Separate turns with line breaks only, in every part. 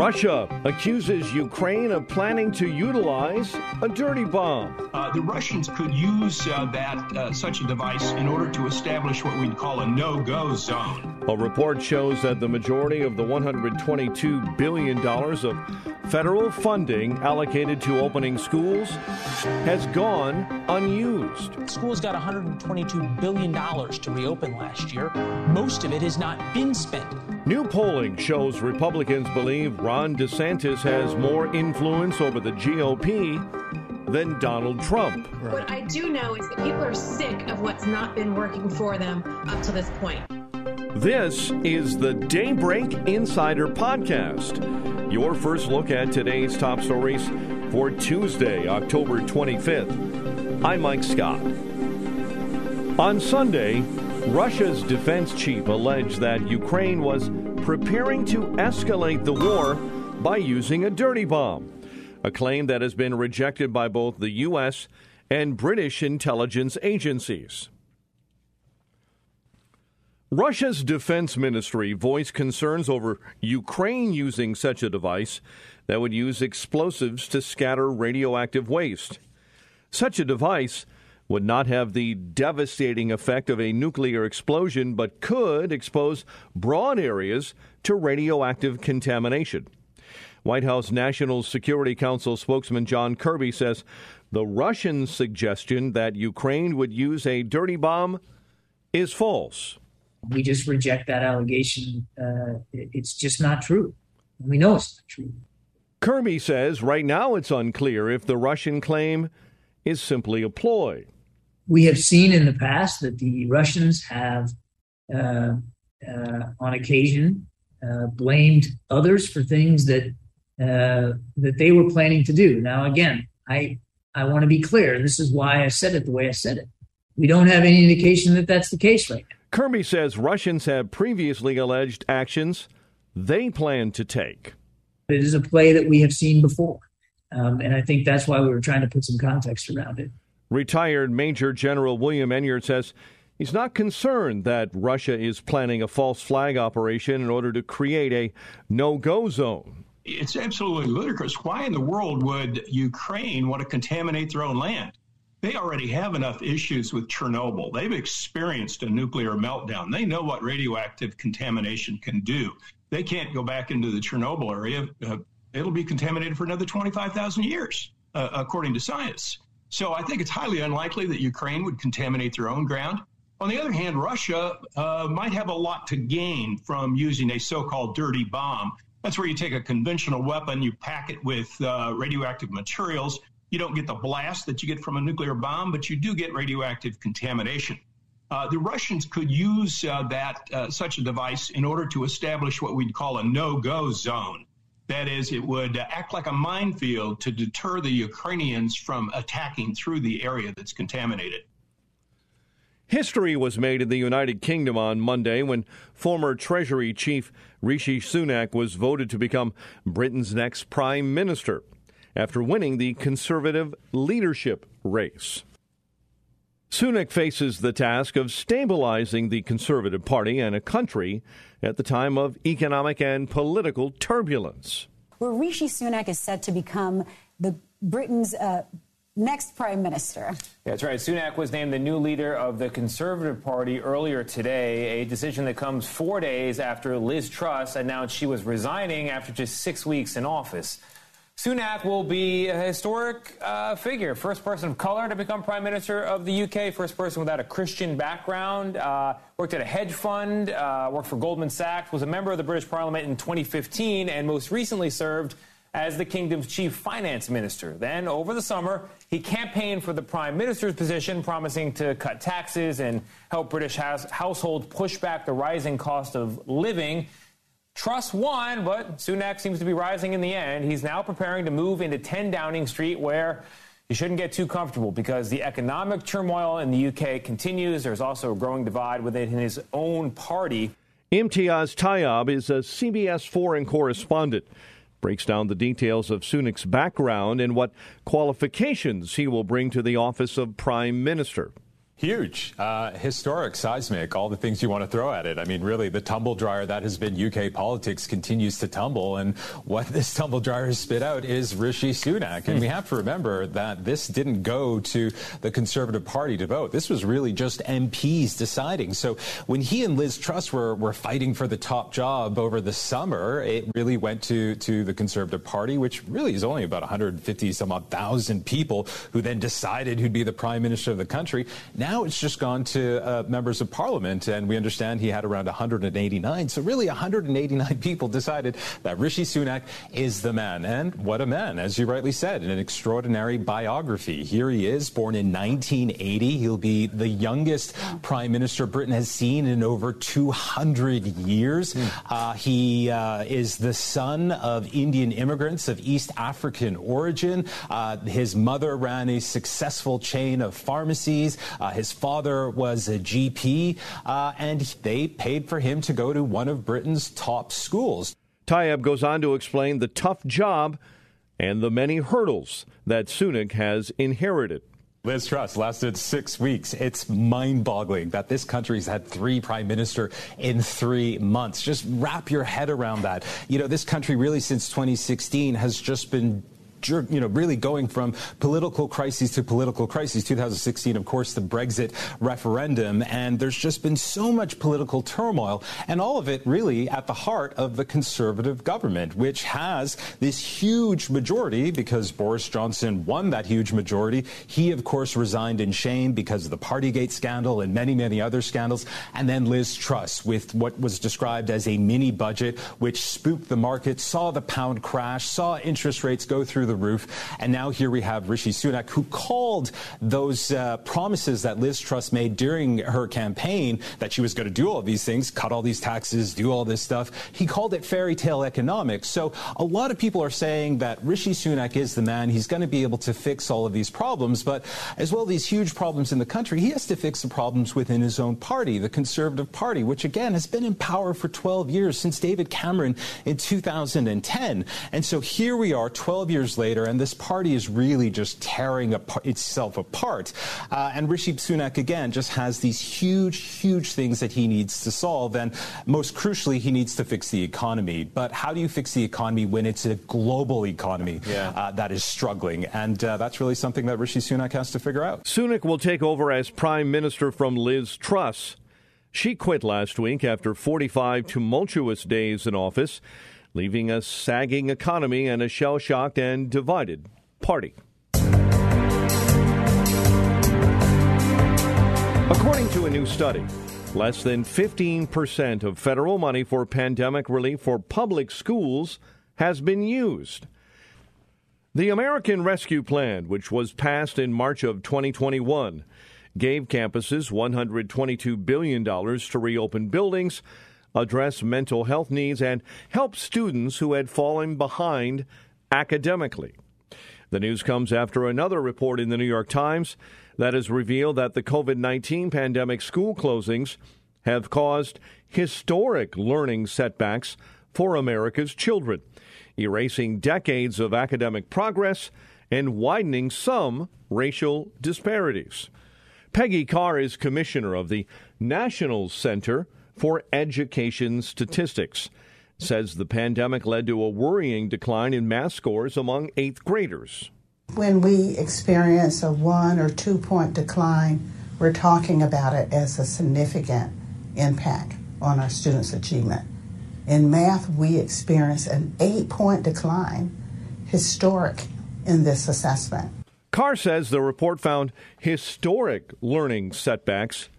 Russia accuses Ukraine of planning to utilize a dirty bomb.
Uh, the Russians could use uh, that uh, such a device in order to establish what we'd call a no-go zone.
A report shows that the majority of the 122 billion dollars of federal funding allocated to opening schools has gone unused.
Schools got 122 billion dollars to reopen last year. Most of it has not been spent.
New polling shows Republicans believe Ron DeSantis has more influence over the GOP than Donald Trump.
What I do know is that people are sick of what's not been working for them up to this point.
This is the Daybreak Insider Podcast, your first look at today's top stories for Tuesday, October 25th. I'm Mike Scott. On Sunday, Russia's defense chief alleged that Ukraine was preparing to escalate the war by using a dirty bomb, a claim that has been rejected by both the U.S. and British intelligence agencies. Russia's defense ministry voiced concerns over Ukraine using such a device that would use explosives to scatter radioactive waste. Such a device would not have the devastating effect of a nuclear explosion, but could expose broad areas to radioactive contamination. White House National Security Council spokesman John Kirby says the Russian suggestion that Ukraine would use a dirty bomb is false.
We just reject that allegation. Uh, it's just not true. We know it's not true.
Kirby says right now it's unclear if the Russian claim is simply a ploy.
We have seen in the past that the Russians have, uh, uh, on occasion, uh, blamed others for things that uh, that they were planning to do. Now, again, I I want to be clear. This is why I said it the way I said it. We don't have any indication that that's the case right now.
Kirby says Russians have previously alleged actions they plan to take.
It is a play that we have seen before. Um, and I think that's why we were trying to put some context around it.
Retired Major General William Enyart says he's not concerned that Russia is planning a false flag operation in order to create a no go zone.
It's absolutely ludicrous. Why in the world would Ukraine want to contaminate their own land? They already have enough issues with Chernobyl. They've experienced a nuclear meltdown. They know what radioactive contamination can do. They can't go back into the Chernobyl area. Uh, it'll be contaminated for another 25,000 years, uh, according to science. So I think it's highly unlikely that Ukraine would contaminate their own ground. On the other hand, Russia uh, might have a lot to gain from using a so called dirty bomb. That's where you take a conventional weapon, you pack it with uh, radioactive materials, you don't get the blast that you get from a nuclear bomb, but you do get radioactive contamination. Uh, the Russians could use uh, that uh, such a device in order to establish what we'd call a no-go zone. That is, it would act like a minefield to deter the Ukrainians from attacking through the area that's contaminated.
History was made in the United Kingdom on Monday when former Treasury Chief Rishi Sunak was voted to become Britain's next Prime Minister after winning the Conservative leadership race. Sunak faces the task of stabilizing the Conservative Party and a country at the time of economic and political turbulence.
Where Rishi Sunak is set to become the Britain's uh, next prime minister.
That's right. Sunak was named the new leader of the Conservative Party earlier today, a decision that comes four days after Liz Truss announced she was resigning after just six weeks in office. Sunak will be a historic uh, figure, first person of color to become prime minister of the UK, first person without a Christian background, uh, worked at a hedge fund, uh, worked for Goldman Sachs, was a member of the British Parliament in 2015, and most recently served as the kingdom's chief finance minister. Then, over the summer, he campaigned for the prime minister's position, promising to cut taxes and help British house- households push back the rising cost of living. Truss won, but Sunak seems to be rising in the end. He's now preparing to move into 10 Downing Street, where you shouldn't get too comfortable because the economic turmoil in the UK continues. There's also a growing divide within his own party.
Imtiaz Tyab is a CBS foreign correspondent breaks down the details of Sunak's background and what qualifications he will bring to the office of Prime Minister.
Huge, uh, historic, seismic, all the things you want to throw at it. I mean, really, the tumble dryer that has been UK politics continues to tumble. And what this tumble dryer has spit out is Rishi Sunak. And we have to remember that this didn't go to the Conservative Party to vote. This was really just MPs deciding. So when he and Liz Truss were, were fighting for the top job over the summer, it really went to, to the Conservative Party, which really is only about 150 some odd thousand people who then decided who'd be the prime minister of the country. Now now it's just gone to uh, members of parliament, and we understand he had around 189. So really, 189 people decided that Rishi Sunak is the man. And what a man, as you rightly said, in an extraordinary biography. Here he is, born in 1980. He'll be the youngest prime minister Britain has seen in over 200 years. Mm. Uh, he uh, is the son of Indian immigrants of East African origin. Uh, his mother ran a successful chain of pharmacies. Uh, his father was a GP, uh, and they paid for him to go to one of Britain's top schools.
Tyab goes on to explain the tough job and the many hurdles that Sunak has inherited.
Liz Truss lasted six weeks. It's mind boggling that this country's had three prime minister in three months. Just wrap your head around that. You know, this country really since 2016 has just been you know, really going from political crises to political crises. 2016, of course, the Brexit referendum, and there's just been so much political turmoil, and all of it really at the heart of the conservative government, which has this huge majority because Boris Johnson won that huge majority. He, of course, resigned in shame because of the Partygate scandal and many, many other scandals. And then Liz Truss with what was described as a mini budget, which spooked the market, saw the pound crash, saw interest rates go through the roof. And now here we have Rishi Sunak, who called those uh, promises that Liz Truss made during her campaign that she was going to do all these things, cut all these taxes, do all this stuff. He called it fairy tale economics. So a lot of people are saying that Rishi Sunak is the man. He's going to be able to fix all of these problems. But as well, these huge problems in the country, he has to fix the problems within his own party, the Conservative Party, which again has been in power for 12 years since David Cameron in 2010. And so here we are 12 years later, and this party is really just tearing apart, itself apart. Uh, and Rishi Sunak, again, just has these huge, huge things that he needs to solve. And most crucially, he needs to fix the economy. But how do you fix the economy when it's a global economy yeah. uh, that is struggling? And uh, that's really something that Rishi Sunak has to figure out.
Sunak will take over as prime minister from Liz Truss. She quit last week after 45 tumultuous days in office leaving a sagging economy and a shell shocked and divided party. According to a new study, less than 15% of federal money for pandemic relief for public schools has been used. The American Rescue Plan, which was passed in March of 2021, gave campuses $122 billion to reopen buildings address mental health needs, and help students who had fallen behind academically. The news comes after another report in the New York Times that has revealed that the COVID 19 pandemic school closings have caused historic learning setbacks for America's children, erasing decades of academic progress and widening some racial disparities. Peggy Carr is commissioner of the National Center for Education Statistics says the pandemic led to a worrying decline in math scores among eighth graders.
When we experience a one or two point decline, we're talking about it as a significant impact on our students' achievement. In math, we experience an eight point decline, historic in this assessment.
Carr says the report found historic learning setbacks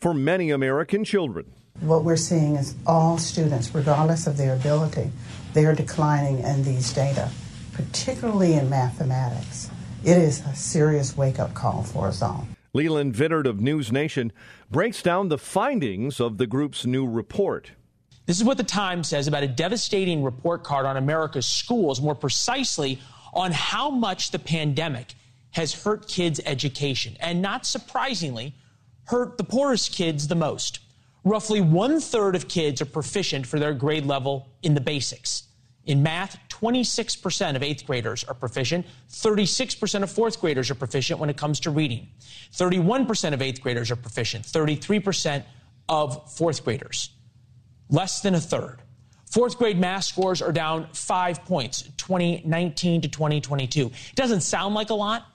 for many American children.
What we're seeing is all students, regardless of their ability, they're declining in these data. particularly in mathematics. It is a serious wake up call for us all.
Leland Vittert of News Nation breaks down the findings of the group's new report.
This is what the Times says about a devastating report card on America's schools, more precisely on how much the pandemic has hurt kids' education, and not surprisingly, hurt the poorest kids the most. Roughly one third of kids are proficient for their grade level in the basics. In math, 26% of eighth graders are proficient. 36% of fourth graders are proficient when it comes to reading. 31% of eighth graders are proficient. 33% of fourth graders. Less than a third. Fourth grade math scores are down five points, 2019 to 2022. It doesn't sound like a lot,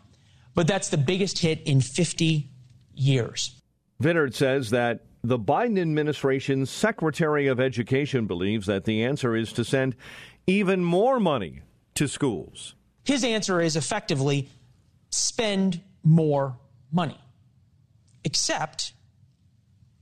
but that's the biggest hit in 50 years.
Vittert says that the Biden administration's Secretary of Education believes that the answer is to send even more money to schools.
His answer is effectively spend more money. Except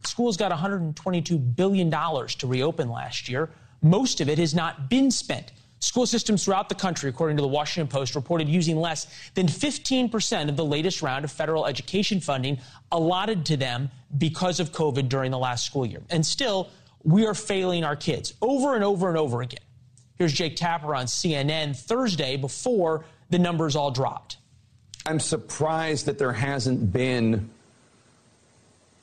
schools got $122 billion to reopen last year. Most of it has not been spent. School systems throughout the country, according to the Washington Post, reported using less than 15% of the latest round of federal education funding allotted to them because of COVID during the last school year. And still, we are failing our kids over and over and over again. Here's Jake Tapper on CNN Thursday before the numbers all dropped.
I'm surprised that there hasn't been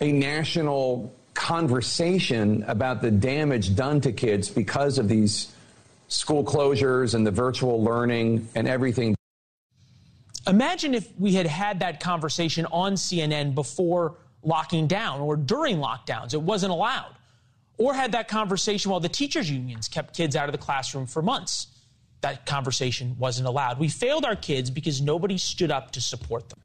a national conversation about the damage done to kids because of these school closures and the virtual learning and everything.
Imagine if we had had that conversation on CNN before locking down or during lockdowns. It wasn't allowed or had that conversation while the teachers' unions kept kids out of the classroom for months. That conversation wasn't allowed. We failed our kids because nobody stood up to support them.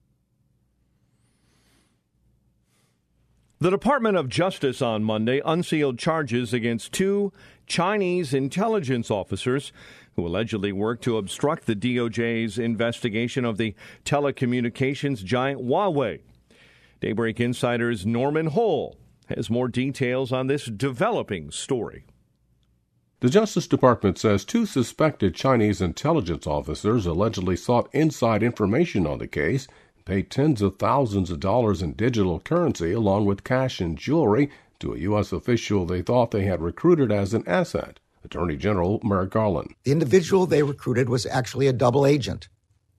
The Department of Justice on Monday unsealed charges against two Chinese intelligence officers who allegedly worked to obstruct the DOJ's investigation of the telecommunications giant Huawei. Daybreak Insider's Norman Hall has more details on this developing story.
The Justice Department says two suspected Chinese intelligence officers allegedly sought inside information on the case paid tens of thousands of dollars in digital currency along with cash and jewelry to a U.S. official they thought they had recruited as an asset. Attorney General Merrick Garland.
The individual they recruited was actually a double agent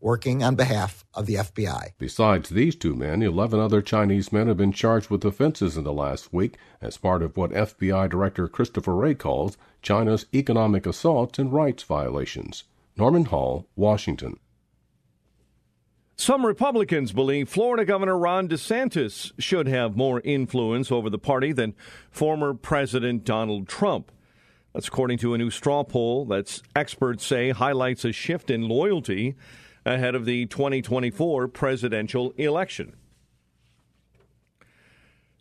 working on behalf of the FBI.
Besides these two men, 11 other Chinese men have been charged with offenses in the last week as part of what FBI Director Christopher Wray calls China's economic assaults and rights violations. Norman Hall, Washington.
Some Republicans believe Florida Governor Ron DeSantis should have more influence over the party than former President Donald Trump. That's according to a new straw poll that experts say highlights a shift in loyalty ahead of the 2024 presidential election.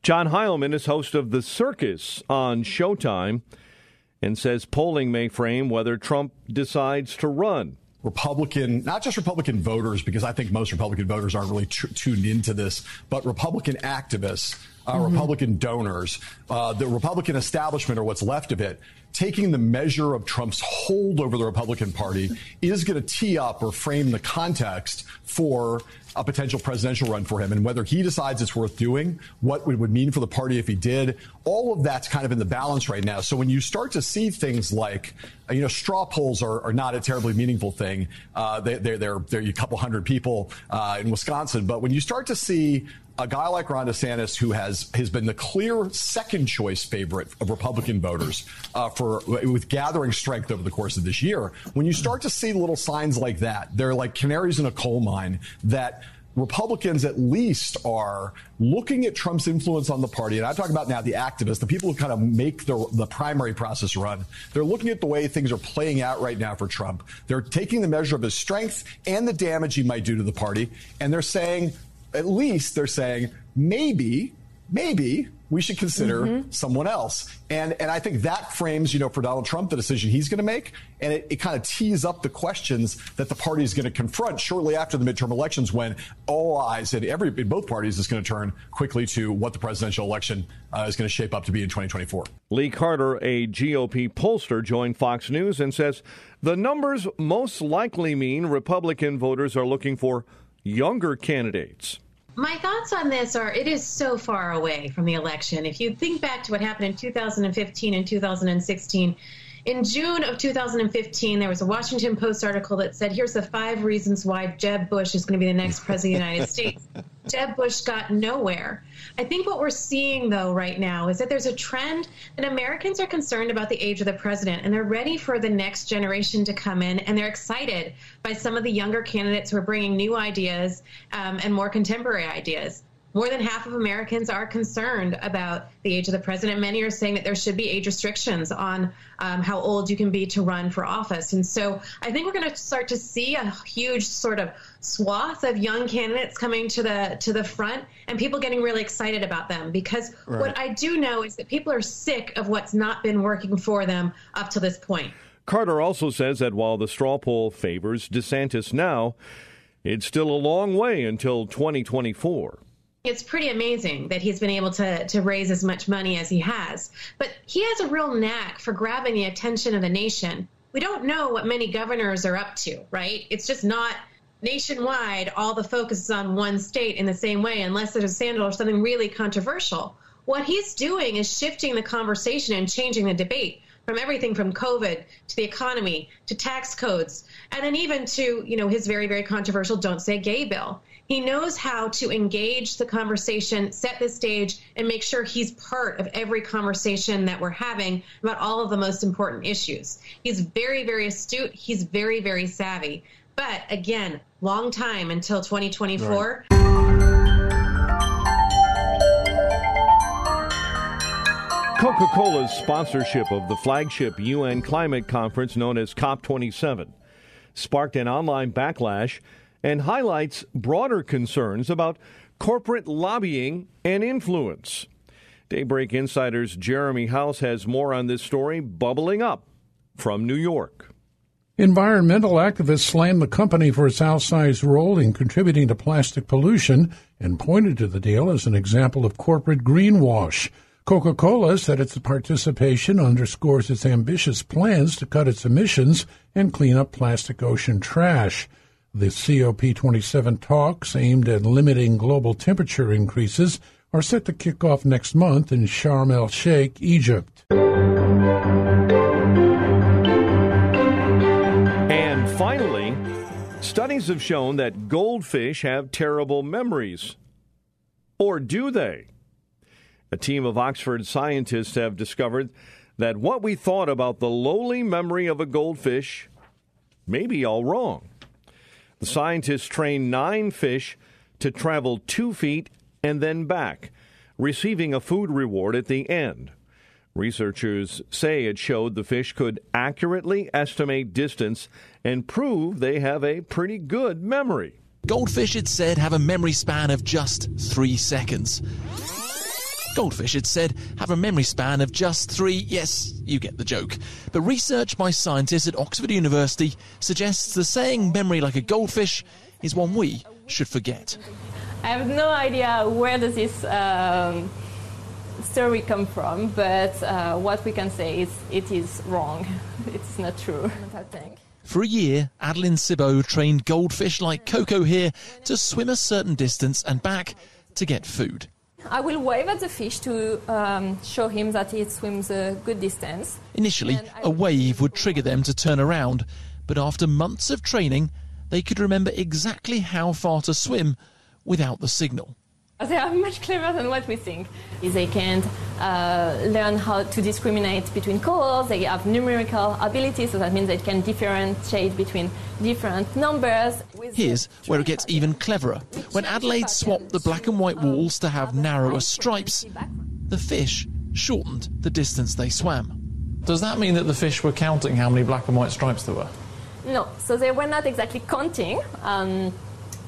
John Heilemann is host of The Circus on Showtime and says polling may frame whether Trump decides to run.
Republican, not just Republican voters, because I think most Republican voters aren't really t- tuned into this, but Republican activists, uh, mm-hmm. Republican donors, uh, the Republican establishment or what's left of it taking the measure of Trump's hold over the Republican Party is going to tee up or frame the context for a potential presidential run for him and whether he decides it's worth doing, what it would mean for the party if he did. All of that's kind of in the balance right now. So when you start to see things like, you know, straw polls are, are not a terribly meaningful thing. Uh, they, are they're, they're a couple hundred people uh, in Wisconsin. But when you start to see a guy like Ron DeSantis, who has has been the clear second choice favorite of Republican voters uh, for with gathering strength over the course of this year, when you start to see little signs like that, they're like canaries in a coal mine that. Republicans at least are looking at Trump's influence on the party, and I talk about now the activists, the people who kind of make the, the primary process run. They're looking at the way things are playing out right now for Trump. They're taking the measure of his strength and the damage he might do to the party, and they're saying at least they're saying maybe, maybe we should consider mm-hmm. someone else. And and I think that frames, you know, for Donald Trump the decision he's going to make, and it, it kind of tees up the questions that the party is going to confront shortly after the midterm elections, when all eyes in every in both parties is going to turn quickly to what the presidential election uh, is going to shape up to be in 2024.
Lee Carter, a GOP pollster, joined Fox News and says the numbers most likely mean Republican voters are looking for younger candidates.
My thoughts on this are it is so far away from the election. If you think back to what happened in 2015 and 2016, in June of 2015, there was a Washington Post article that said, here's the five reasons why Jeb Bush is going to be the next president of the United States. Jeb Bush got nowhere. I think what we're seeing, though, right now is that there's a trend that Americans are concerned about the age of the president and they're ready for the next generation to come in and they're excited by some of the younger candidates who are bringing new ideas um, and more contemporary ideas. More than half of Americans are concerned about the age of the president. Many are saying that there should be age restrictions on um, how old you can be to run for office. And so I think we're going to start to see a huge sort of swath of young candidates coming to the to the front and people getting really excited about them because right. what I do know is that people are sick of what's not been working for them up to this point.
Carter also says that while the straw poll favors DeSantis now, it's still a long way until 2024
it's pretty amazing that he's been able to to raise as much money as he has. But he has a real knack for grabbing the attention of the nation. We don't know what many governors are up to, right? It's just not nationwide. All the focus is on one state in the same way, unless there's a scandal or something really controversial. What he's doing is shifting the conversation and changing the debate from everything from COVID to the economy to tax codes, and then even to you know his very very controversial "Don't Say Gay" bill. He knows how to engage the conversation, set the stage, and make sure he's part of every conversation that we're having about all of the most important issues. He's very, very astute. He's very, very savvy. But again, long time until 2024. Right.
Coca Cola's sponsorship of the flagship UN climate conference known as COP27 sparked an online backlash and highlights broader concerns about corporate lobbying and influence. Daybreak Insider's Jeremy House has more on this story bubbling up from New York.
Environmental activists slammed the company for its outsized role in contributing to plastic pollution and pointed to the deal as an example of corporate greenwash. Coca Cola said its participation underscores its ambitious plans to cut its emissions and clean up plastic ocean trash. The COP27 talks aimed at limiting global temperature increases are set to kick off next month in Sharm el Sheikh, Egypt.
And finally, studies have shown that goldfish have terrible memories. Or do they? A team of Oxford scientists have discovered that what we thought about the lowly memory of a goldfish may be all wrong. The scientists trained nine fish to travel two feet and then back, receiving a food reward at the end. Researchers say it showed the fish could accurately estimate distance and prove they have a pretty good memory.
Goldfish, it said, have a memory span of just three seconds. Goldfish, it said, have a memory span of just three. Yes, you get the joke. But research by scientists at Oxford University suggests the saying memory like a goldfish is one we should forget.
I have no idea where does this um, story come from, but uh, what we can say is it is wrong. It's not true. I think.
For a year, Adelaide Sibeaux trained goldfish like Coco here to swim a certain distance and back to get food.
I will wave at the fish to um, show him that it swims a good distance.
Initially, a wave would trigger them to turn around, but after months of training, they could remember exactly how far to swim without the signal.
They are much cleverer than what we think. They can uh, learn how to discriminate between colors. They have numerical abilities, so that means they can differentiate between different numbers.
Here's where it gets even cleverer. When Adelaide swapped the black and white walls to have narrower stripes, the fish shortened the distance they swam.
Does that mean that the fish were counting how many black and white stripes there were?
No, so they were not exactly counting, um,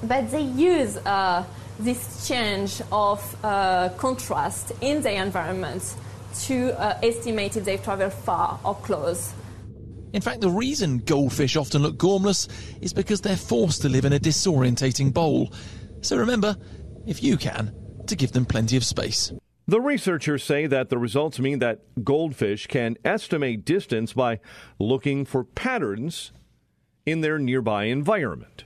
but they use. Uh, this change of uh, contrast in their environment to uh, estimate if they've traveled far or close.
In fact, the reason goldfish often look gormless is because they're forced to live in a disorientating bowl. So remember, if you can, to give them plenty of space.
The researchers say that the results mean that goldfish can estimate distance by looking for patterns in their nearby environment.